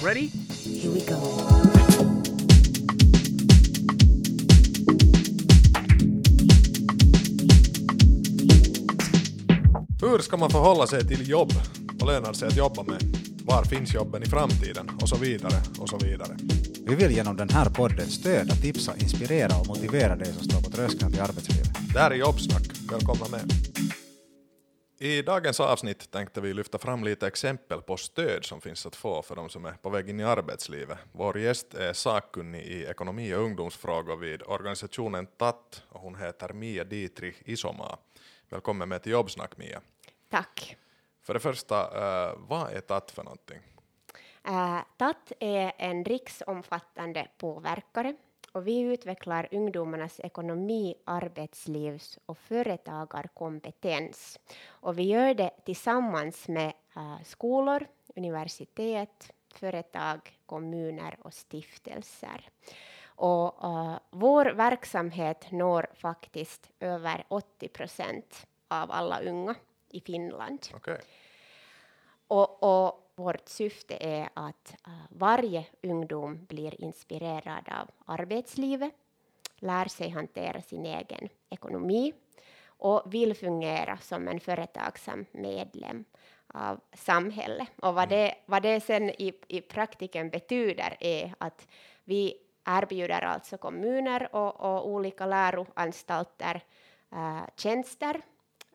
Ready? Here we go. Hur ska man förhålla sig till jobb? Vad lönar sig att jobba med? Var finns jobben i framtiden? Och så vidare, och så vidare. Vi vill genom den här podden stödja, tipsa, inspirera och motivera dig som står på tröskeln till arbetslivet. Det här är Jobbsnack, välkomna med. I dagens avsnitt tänkte vi lyfta fram lite exempel på stöd som finns att få för de som är på väg in i arbetslivet. Vår gäst är sakkunnig i ekonomi och ungdomsfrågor vid organisationen TAT och hon heter Mia Dietrich Isoma. Välkommen med till Jobbsnack Mia. Tack. För det första, eh, vad är TAT för någonting? Uh, TAT är en riksomfattande påverkare och vi utvecklar ungdomarnas ekonomi, arbetslivs och företagarkompetens. Och vi gör det tillsammans med uh, skolor, universitet, företag, kommuner och stiftelser. Och uh, vår verksamhet når faktiskt över 80 procent av alla unga i Finland. Okej. Och, och vårt syfte är att uh, varje ungdom blir inspirerad av arbetslivet, lär sig hantera sin egen ekonomi och vill fungera som en företagsam medlem av samhället. Och vad det, vad det sen i, i praktiken betyder är att vi erbjuder alltså kommuner och, och olika läroanstalter uh, tjänster,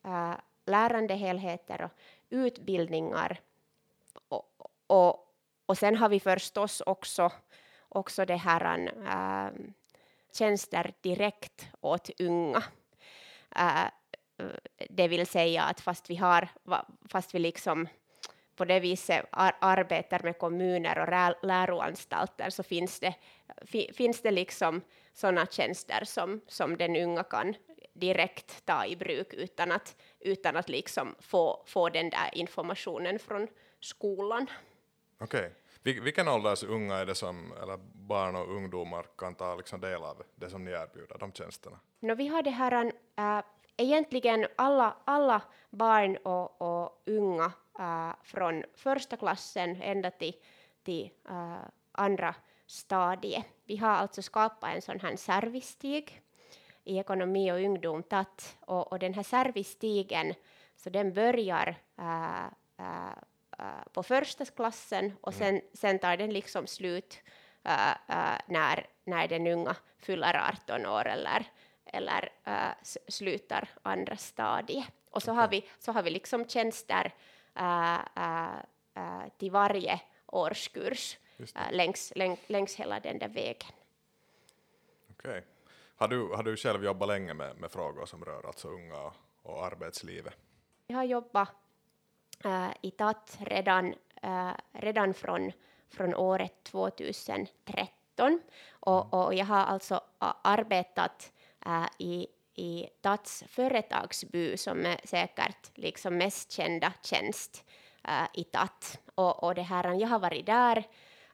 uh, lärandehelheter och utbildningar och, och, och sen har vi förstås också, också det här, äh, tjänster direkt åt unga. Äh, det vill säga att fast vi, har, fast vi liksom på det viset ar arbetar med kommuner och läroanstalter så finns det, finns det liksom sådana tjänster som, som den unga kan direkt ta i bruk utan att, utan att liksom få, få den där informationen från skolan. Okej. Vil vilken ålders unga är det som, eller barn och ungdomar kan ta liksom del av det som ni erbjuder, de tjänsterna? No, vi har det här, äh, egentligen alla, alla barn och, och unga äh, från första klassen ända till, till äh, andra stadiet. Vi har alltså skapat en sån här servicestig i ekonomi och ungdom TAT och, och den här servicestigen så den börjar äh, äh, på första klassen och sen, sen tar den liksom slut äh, när, när den unga fyller 18 år eller, eller slutar andra stadiet. Och så, okay. har, vi, så har vi liksom tjänster till varje årskurs längs, längs, längs hela den där vägen. Okej. Okay. Har, du, har du själv jobbat länge med, med frågor som rör alltså unga och, och arbetslivet? Jag har jobbat i TAT redan, äh, redan från, från året 2013. Och, och jag har alltså arbetat äh, i, i TATs företagsby som är säkert liksom mest kända tjänst äh, i TAT. Och, och det här, jag har varit där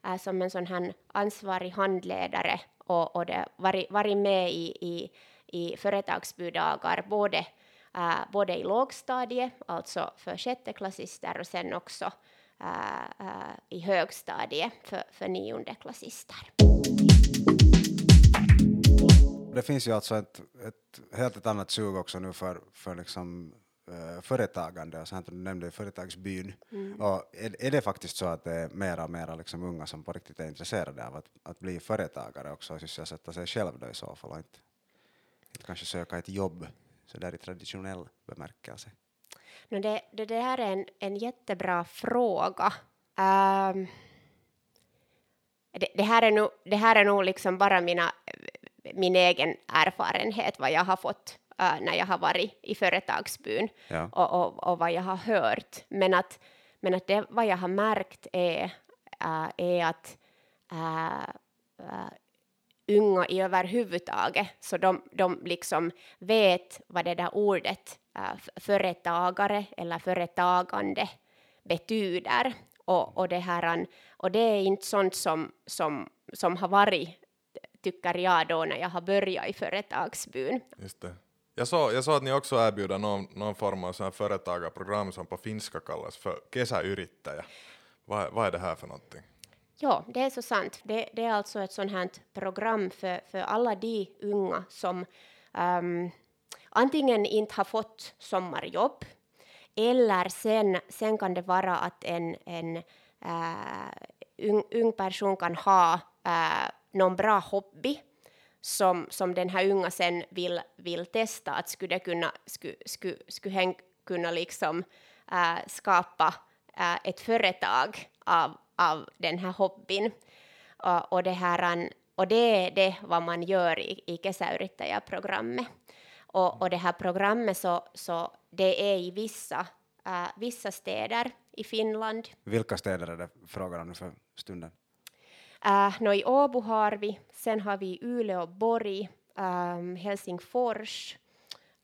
äh, som en sån här ansvarig handledare och, och det varit, varit med i, i, i företagsbydagar både Uh, både i lågstadiet, alltså för sjätteklassister och sen också uh, uh, i högstadiet för, för niondeklassister. Det finns ju alltså ett, ett helt ett annat sug också nu för, för liksom, uh, företagande, så här, du nämnde företagsbyn. Mm. Och är, är, det faktiskt så att det är mera och mera liksom unga som på riktigt är intresserade av att, att bli företagare också och sysselsätta sig själv då i så fall och inte, inte kanske söka ett jobb så där i traditionell bemärkelse? No det, det, det här är en, en jättebra fråga. Um, det, det, här är nog, det här är nog liksom bara mina, min egen erfarenhet, vad jag har fått uh, när jag har varit i företagsbyn ja. och, och, och, vad jag har hört. Men att, men att det vad jag har märkt är, uh, är att uh, unga i överhuvudtaget, så de, de liksom vet vad det där ordet äh, företagare eller företagande betyder. Och, och, det här, och det är inte sånt som, som, som har varit, tycker jag, då när jag har börjat i företagsbyn. Just det. Jag såg, jag såg att ni också erbjuder någon, någon form av sån företagarprogram som på finska kallas för kesäyrittäjä. Vad, vad är det här för någonting? Ja, det är så sant. Det, det är alltså ett sånt här program för, för alla de unga som um, antingen inte har fått sommarjobb eller sen, sen kan det vara att en, en uh, ung, ung person kan ha uh, någon bra hobby som, som den här unga sen vill, vill testa, att skulle det kunna, skulle, skulle, skulle hen kunna liksom, uh, skapa uh, ett företag av, av den här hobbyn. Och, och, det, här, och det är det vad man gör i, i kesäyrittäjäprogrammet. Och, och det här programmet så, så det är i vissa, uh, vissa städer i Finland. Vilka städer är det frågan om för stunden? Uh, no, I Åbo har vi, sen har vi Uleå, Borg, um, Helsingfors,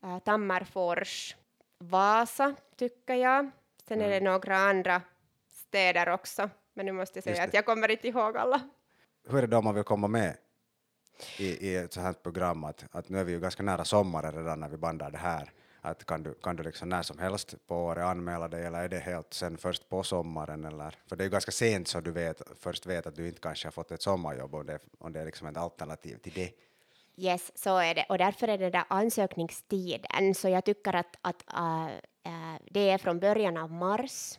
uh, Tammerfors, Vasa tycker jag. Sen mm. är det mm. några andra städer också, men nu måste jag säga att jag kommer inte ihåg alla. Hur är det om man vill komma med i, i ett sådant här program? Att, att nu är vi ju ganska nära sommaren redan när vi bandar det här. Att kan du, kan du liksom när som helst på året anmäla dig eller är det helt sen först på sommaren? Eller? För det är ju ganska sent så du vet, först vet att du inte kanske har fått ett sommarjobb och det, om det är liksom ett alternativ till det. Yes, så är det. Och därför är det där ansökningstiden. Så jag tycker att, att uh, uh, det är från början av mars.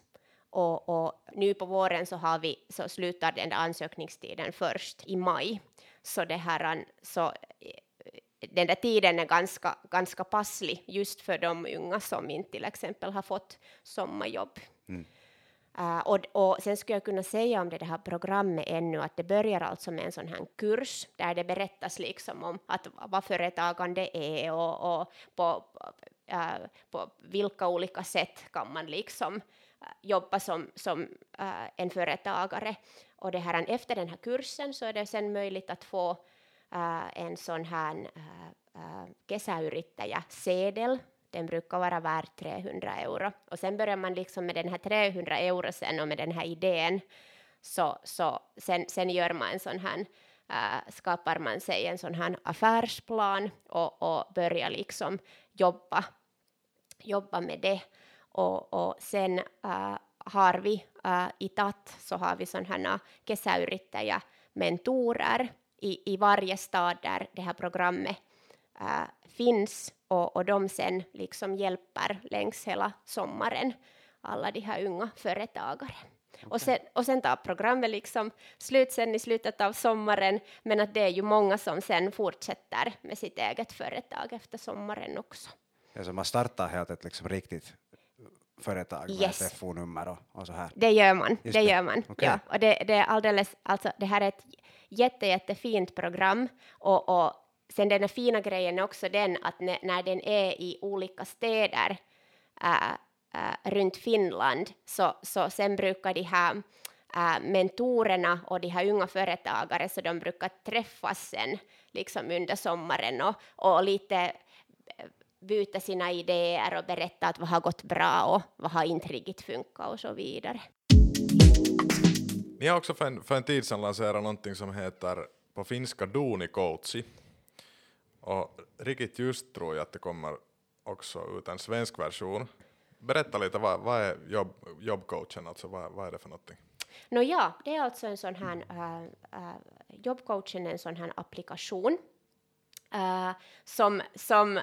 Och, och, nu på våren så, har vi, så slutar den där ansökningstiden först i maj. Så, det här, äh, så den där tiden är ganska, ganska passlig just för de unga som inte till exempel har fått sommarjobb. Mm. Uh, och, och sen skulle jag kunna säga om det, det här programmet ännu att det börjar alltså med en sån här kurs där det berättas liksom om att vad företagande är och, och på, uh, på vilka olika sätt kan man liksom uh, jobba som, som en företagare. Och det här, efter den här kursen så är det sen möjligt att få en sån här kesäyrittäjäsedel den brukar vara värd 300 euro. Och sen börjar man liksom med den här 300 euro sen och med den här idén så, så sen, sen gör man en sån här äh, skapar man sig en sån här affärsplan och, och börjar liksom jobba, jobba med det. Och, och sen äh, har vi äh, i TAT så har vi sådana här äh, kesäyrittäjä mentorer i, i varje stad där det här programmet finns och, och de sen liksom hjälper längs hela sommaren, alla de här unga företagare. Okay. Och, sen, och sen tar programmet liksom slut sen i slutet av sommaren, men att det är ju många som sen fortsätter med sitt eget företag efter sommaren också. Ja, så man startar helt ett liksom riktigt företag med yes. FO-nummer och, och, så här? Det gör man, Just det, det gör man. Okay. Ja, och det, det, är alldeles, alltså det här är ett jätte, jättefint program och, och sen den fina grejen är också den att när, när den är i olika städer äh, äh, runt Finland så, så sen brukar de här äh, mentorerna och de här unga företagare så de brukar träffas sen liksom under sommaren och, och lite äh, byta sina idéer och berätta att vad har gått bra och vad har inte riktigt funkat och så vidare. Ni har också för en, för en tid sedan lanserat någonting som heter på finska Duunikoutsi och riktigt just tror jag att det kommer också ut en svensk version. Berätta lite, vad, vad är jobb, jobbcoachen, alltså vad, vad är det för någonting? No, ja, det är alltså en sån här, uh, äh, jobbcoachen är en sån här applikation äh, som, som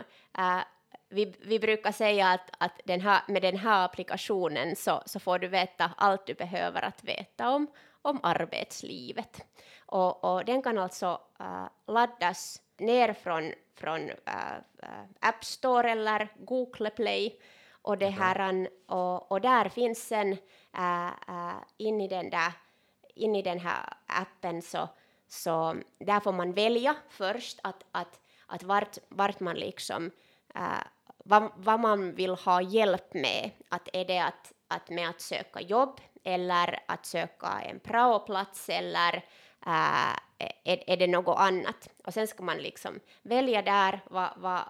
vi, vi brukar säga att, att den här, med den här applikationen så, så får du veta allt du behöver att veta om, om arbetslivet. Och, och den kan alltså laddas ner från, från uh, App Store eller Google Play. Och, det här, och, och där finns sen uh, uh, in, i den där, in i den här appen så, så där får man välja först att, att, att vart, vart man liksom vad, vad man vill ha hjälp med. Att är det att, att med att söka jobb eller att söka en praoplats eller äh, är, är det något annat? Och sen ska man liksom välja där vad, vad,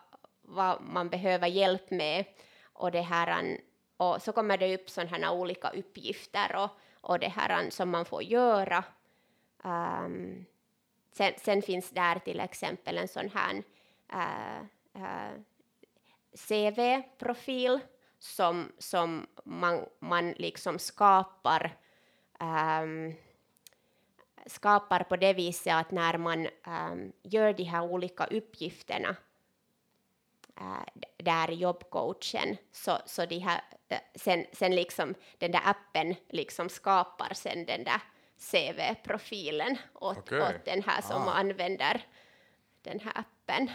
vad man behöver hjälp med och det här och så kommer det upp sådana här olika uppgifter och, och det här som man får göra. Um, sen, sen, finns där till exempel en sån här eh, eh, uh, uh, CV-profil som, som man, man liksom skapar um, skapar på det viset att när man um, gör de här olika uppgifterna uh, där jobbcoachen, så, så de här, uh, sen, sen liksom den där appen liksom skapar sen den där CV-profilen åt, Okej. åt den här som Ah. använder den här appen.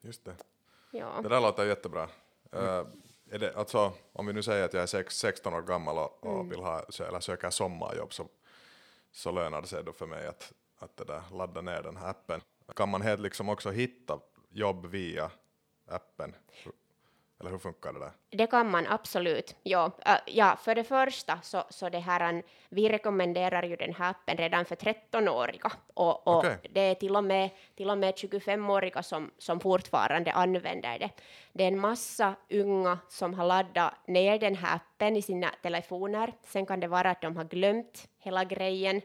Just det. Ja. Det där låter jättebra. Eh, är det, alltså, om vi nu säger att jag är sex, 16 år gammal och, och vill ha, eller söker sommarjobb så, så lönar det sig då för mig att, att det där, ladda ner den här appen. Kan man helt liksom också hitta jobb via appen? Eller hur funkar det där? Det kan man absolut. Ja, ja för det första så, så det här, vi rekommenderar ju den här appen redan för 13-åriga och, och Okej. det är till och med, till och med 25-åriga som, som fortfarande använder det. Det är en massa unga som har laddat ner den här appen i sina telefoner. Sen kan det vara att de har glömt hela grejen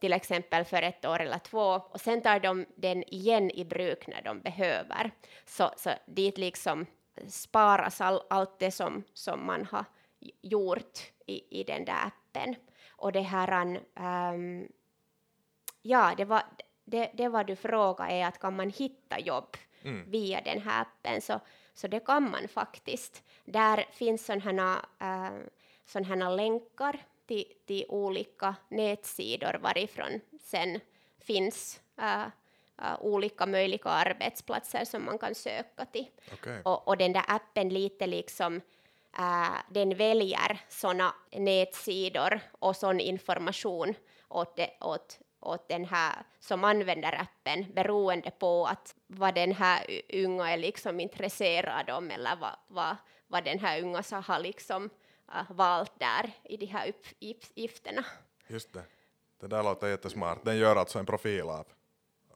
till exempel för ett år eller två och sen tar de den igen i bruk när de behöver. Så, så dit liksom sparas all, allt det som, som man har gjort i, i den där appen. Och det här, um, ja, det var det, det var du frågade är att kan man hitta jobb via den här appen så, så det kan man faktiskt. Där finns sådana uh, sådana länkar till, till olika nätsidor varifrån sen finns uh, uh, olika möjliga arbetsplatser som man kan söka till. Okej. Och, och den där appen lite liksom, äh, den väljer sådana nätsidor och sån information åt, det, åt, åt den här som använder appen beroende på att vad den här unga är liksom intresserad om eller vad, vad, vad den här unga så har liksom äh, valt där i de här uppgifterna. Just det. Det där låter jättesmart. Den gör alltså en profil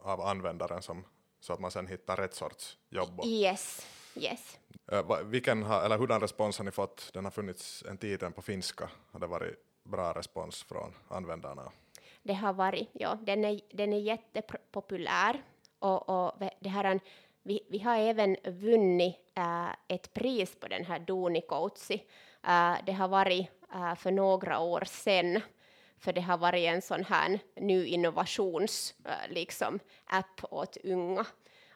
av, användaren som, så att man sen hittar rätt sorts jobb. Yes, yes. Eh, vilken har, eller hurdan respons har ni fått? Den har funnits en tid på finska. Har det varit bra respons från användarna? Det har varit, ja, den är, den är jättepopulär och, och det här, är en- vi, vi har även vunnit äh, ett pris på den här Coachi. Äh, det har varit äh, för några år sedan, för det har varit en sån här ny innovations eh, liksom, app åt unga.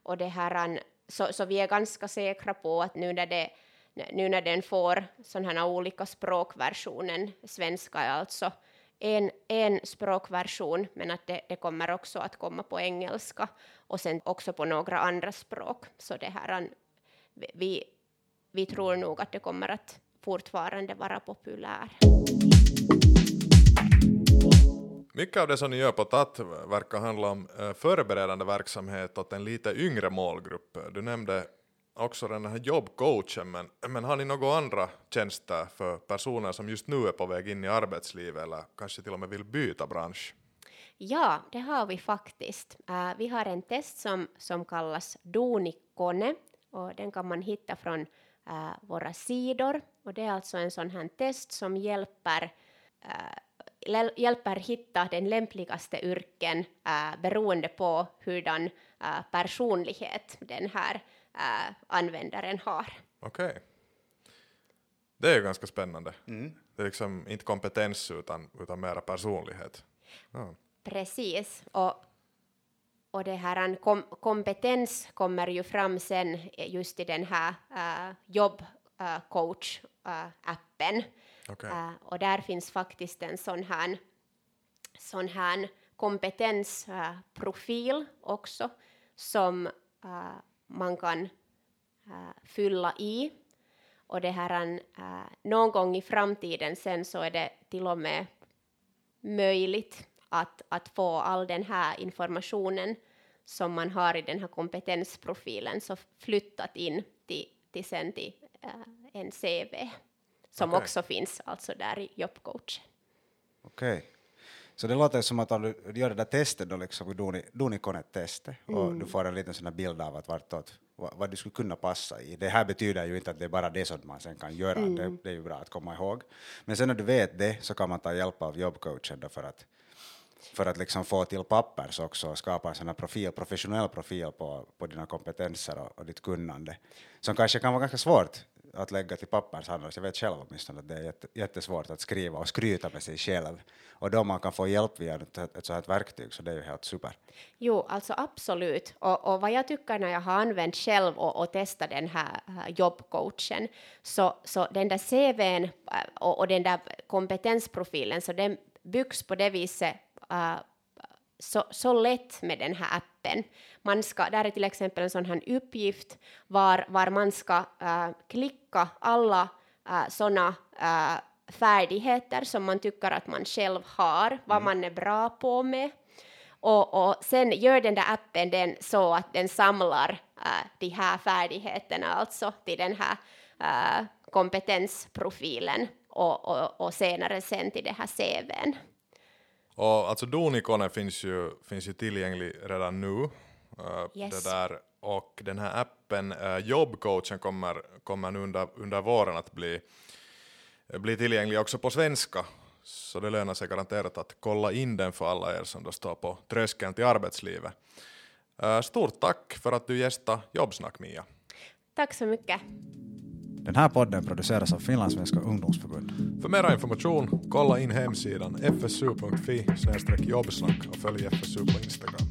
Och det här, eh, så, så vi är ganska säkra på att nu när det nu när den får sådana här olika språkversionen, svenska är alltså en, en språkversion, men att det, det kommer också att komma på engelska och sen också på några andra språk. Så det här, eh, vi, vi tror nog att det kommer att fortfarande vara populärt. Mycket av det som ni gör på TAT verkar handla om eh, förberedande verksamhet åt en lite yngre målgrupp. Du nämnde också den här jobbcoachen, men, men har ni några andra tjänster för personer som just nu är på väg in i arbetslivet eller kanske till och med vill byta bransch? Ja, det har vi faktiskt. Uh, vi har en test som, som kallas Donikone och den kan man hitta från uh, våra sidor. Och det är alltså en sån här test som hjälper, uh, hjälper hitta den lämpligaste yrken äh, beroende på hurdan äh, personlighet den här äh, användaren har. Okej. Det är ju ganska spännande. Det är liksom inte kompetens utan, utan mera personlighet. Ja. Precis. Och, och det här kom, kompetens kommer ju fram sen just i den här uh, jobbcoach-appen. Okay. Uh, eh, och där finns faktiskt en sån här, sån här kompetensprofil också som uh, man kan uh, fylla i. Och det här uh, någon gång i framtiden sen så är det till och med möjligt att, att få all den här informationen som man har i den här kompetensprofilen så flyttat in till, till sen till uh, en CV som Okej. också finns alltså där i jobbcoachen. Okej. Så det låter som att om du gör det där testet då, liksom Duni- Dunikonet-testet, och du får en liten sån här bild av att vartåt, vad, vad du skulle kunna passa i. Det här betyder ju inte att det är bara det som man sen kan göra, det, det är ju bra att komma ihåg. Men sen när du vet det så kan man ta hjälp av jobbcoachen då för att för att liksom få till pappers också och skapa en sån här profil, professionell profil på, på dina kompetenser och, och ditt kunnande. Som kanske kan vara ganska svårt att lägga till pappershandel. Jag vet själv åtminstone att det är jätte, jättesvårt att skriva och skryta med sig själv. Och då man kan få hjälp via ett, ett sådant verktyg så det är ju helt super. Jo, alltså absolut. Och, och vad jag tycker när jag har använt själv och, och testat den här jobbcoachen, så, så den där CVn äh, och, och den där kompetensprofilen, så den byggs på det viset uh, så, så lätt med den här appen. Man ska, där är till exempel en sån här uppgift var, var man ska uh, klicka alla uh, sådana uh, färdigheter som man tycker att man själv har, vad mm. man är bra på med. Och, och sen gör den där appen den så att den samlar uh, de här färdigheterna alltså till den här uh, kompetensprofilen och, och, och senare sen till det här CVn. Och alltså Donikonen finns ju, finns ju tillgänglig redan nu. Uh, yes. det där, och den här appen, uh, jobbcoachen, kommer, kommer nu under, under våren att bli, bli tillgänglig också på svenska. Så det lönar sig garanterat att kolla in den för alla er som då står på tröskeln till arbetslivet. Uh, stort tack för att du gästade Jobbsnack, Mia. Tack så mycket. Den här podden produceras av Finlandssvenska ungdomsförbund. För mer information, kolla in hemsidan fsu.fi jobbsnack och följ FSU på Instagram.